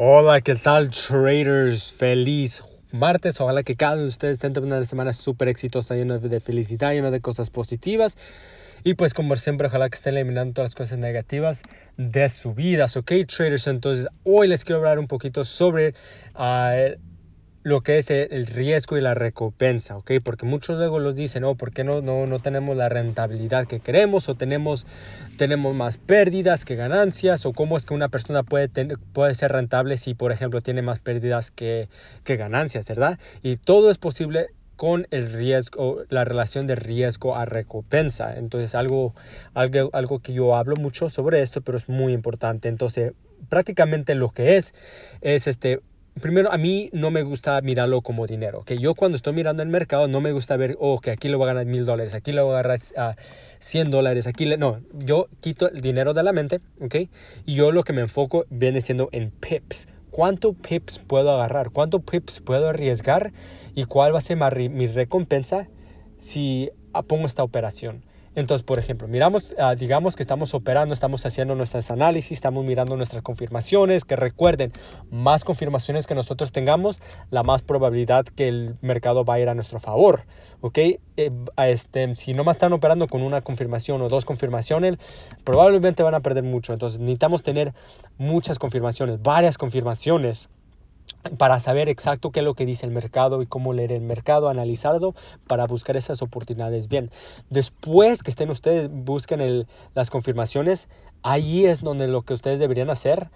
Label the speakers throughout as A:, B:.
A: Hola, ¿qué tal traders? Feliz martes. Ojalá que cada uno de ustedes tenga una semana súper exitosa, llena de felicidad, llena de cosas positivas. Y pues como siempre, ojalá que estén eliminando todas las cosas negativas de su vida. Ok, traders, entonces hoy les quiero hablar un poquito sobre uh, lo que es el riesgo y la recompensa, ¿ok? Porque muchos luego los dicen, oh, ¿por qué no, no, no tenemos la rentabilidad que queremos o tenemos, tenemos más pérdidas que ganancias o cómo es que una persona puede, puede ser rentable si, por ejemplo, tiene más pérdidas que, que ganancias, ¿verdad? Y todo es posible con el riesgo, la relación de riesgo a recompensa. Entonces, algo, algo, algo que yo hablo mucho sobre esto, pero es muy importante. Entonces, prácticamente lo que es, es este, primero, a mí no me gusta mirarlo como dinero. Que yo cuando estoy mirando el mercado no me gusta ver, oh, que aquí le voy a ganar mil dólares, aquí le voy a ganar uh, 100 dólares, aquí le... No, yo quito el dinero de la mente, ¿ok? Y yo lo que me enfoco viene siendo en pips. ¿Cuánto pips puedo agarrar? ¿Cuánto pips puedo arriesgar? ¿Y cuál va a ser mi recompensa si pongo esta operación? Entonces, por ejemplo, miramos, uh, digamos que estamos operando, estamos haciendo nuestros análisis, estamos mirando nuestras confirmaciones, que recuerden, más confirmaciones que nosotros tengamos, la más probabilidad que el mercado va a ir a nuestro favor, ¿ok? Eh, este, si no más están operando con una confirmación o dos confirmaciones, probablemente van a perder mucho. Entonces, necesitamos tener muchas confirmaciones, varias confirmaciones para saber exacto qué es lo que dice el mercado y cómo leer el mercado, analizarlo para buscar esas oportunidades bien. Después que estén ustedes, busquen las confirmaciones, ahí es donde lo que ustedes deberían hacer.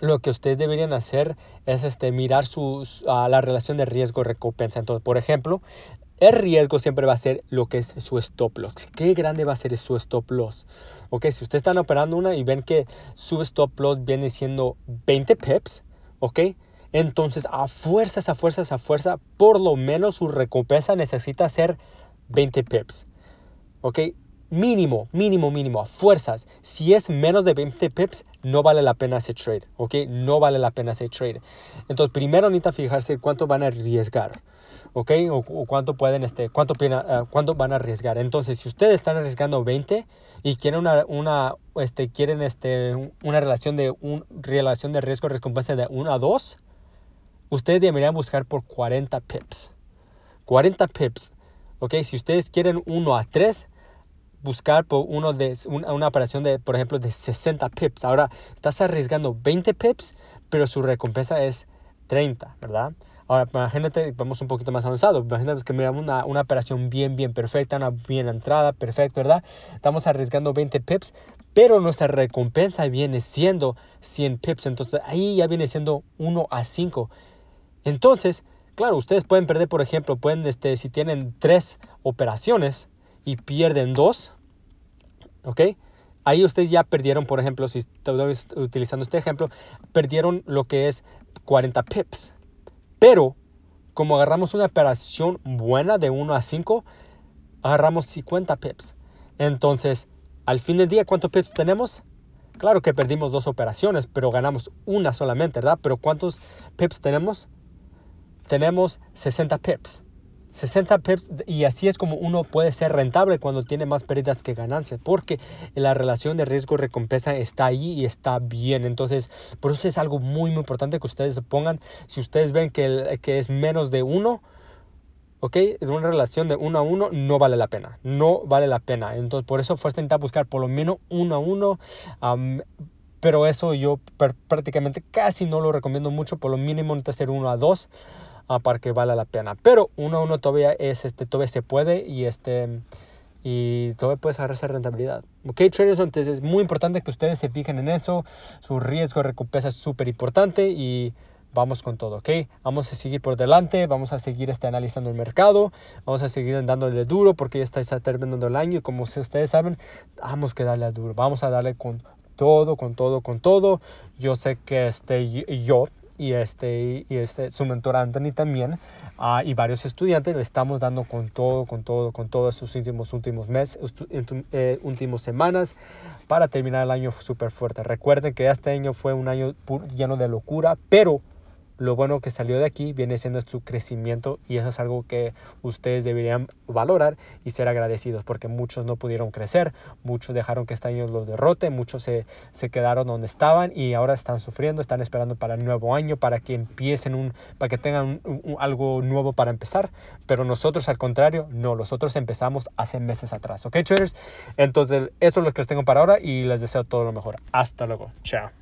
A: Lo que ustedes deberían hacer es este, mirar sus, uh, la relación de riesgo-recompensa. Entonces, por ejemplo, el riesgo siempre va a ser lo que es su stop loss. ¿Qué grande va a ser su stop loss? Ok, si ustedes están operando una y ven que su stop loss viene siendo 20 pips, ok, entonces a fuerzas, a fuerzas, a fuerza, por lo menos su recompensa necesita ser 20 pips. Ok, mínimo, mínimo, mínimo, a fuerzas. Si es menos de 20 pips, no vale la pena ese trade, ¿ok? No vale la pena ese trade. Entonces, primero necesita fijarse cuánto van a arriesgar. ¿Ok? O, cuánto pueden, este, cuánto, uh, cuánto van a arriesgar. Entonces, si ustedes están arriesgando 20 y quieren una, una, este, quieren este, una relación de, un, relación de riesgo recompensa de 1 a 2, ustedes deberían buscar por 40 pips. 40 pips, ¿ok? Si ustedes quieren 1 a 3, buscar por uno de una, una, operación de, por ejemplo, de 60 pips. Ahora, estás arriesgando 20 pips, pero su recompensa es 30, ¿verdad? Ahora, imagínate, vamos un poquito más avanzado. Imagínate que miramos una, operación bien, bien perfecta, una bien entrada, perfecto, ¿verdad? Estamos arriesgando 20 pips, pero nuestra recompensa viene siendo 100 pips. Entonces, ahí ya viene siendo 1 a 5. Entonces, claro, ustedes pueden perder, por ejemplo, pueden, este, si tienen tres operaciones y pierden dos, ¿ok? Ahí ustedes ya perdieron, por ejemplo, si estoy utilizando este ejemplo, perdieron lo que es 40 pips. Pero como agarramos una operación buena de 1 a 5, agarramos 50 pips. Entonces, al fin del día, ¿cuántos pips tenemos? Claro que perdimos dos operaciones, pero ganamos una solamente, ¿verdad? Pero ¿cuántos pips tenemos? Tenemos 60 pips. 60 pips y así es como uno puede ser rentable cuando tiene más pérdidas que ganancias porque la relación de riesgo recompensa está ahí y está bien entonces por eso es algo muy muy importante que ustedes se pongan si ustedes ven que, que es menos de uno ¿ok? Una relación de uno a uno no vale la pena, no vale la pena. Entonces, por eso fue intentar buscar por lo menos uno a uno, pero eso yo prácticamente casi no lo recomiendo mucho, por lo mínimo necesita ser uno a dos para que valga la pena. Pero uno a uno todavía es este, todavía se puede y este y todavía puedes agarrar esa rentabilidad. Ok, traders, entonces es muy importante que ustedes se fijen en eso. Su riesgo de recompensa es súper importante y vamos con todo, ¿ok? Vamos a seguir por delante, vamos a seguir este, analizando el mercado, vamos a seguir dándole duro porque ya está, está terminando el año y como ustedes saben, vamos que darle duro, vamos a darle con todo, con todo, con todo. Yo sé que este, yo y, este, y este, su mentor Anthony también uh, y varios estudiantes le estamos dando con todo, con todo, con todos sus últimos, últimos meses, eh, últimas semanas para terminar el año súper fuerte. Recuerden que este año fue un año lleno de locura, pero lo bueno que salió de aquí viene siendo su crecimiento y eso es algo que ustedes deberían valorar y ser agradecidos porque muchos no pudieron crecer, muchos dejaron que este año los derrote, muchos se, se quedaron donde estaban y ahora están sufriendo, están esperando para el nuevo año, para que empiecen un, para que tengan algo nuevo para empezar, pero nosotros al contrario, no, nosotros empezamos hace meses atrás, ¿ok traders? Entonces, eso es lo que les tengo para ahora y les deseo todo lo mejor. Hasta luego, chao.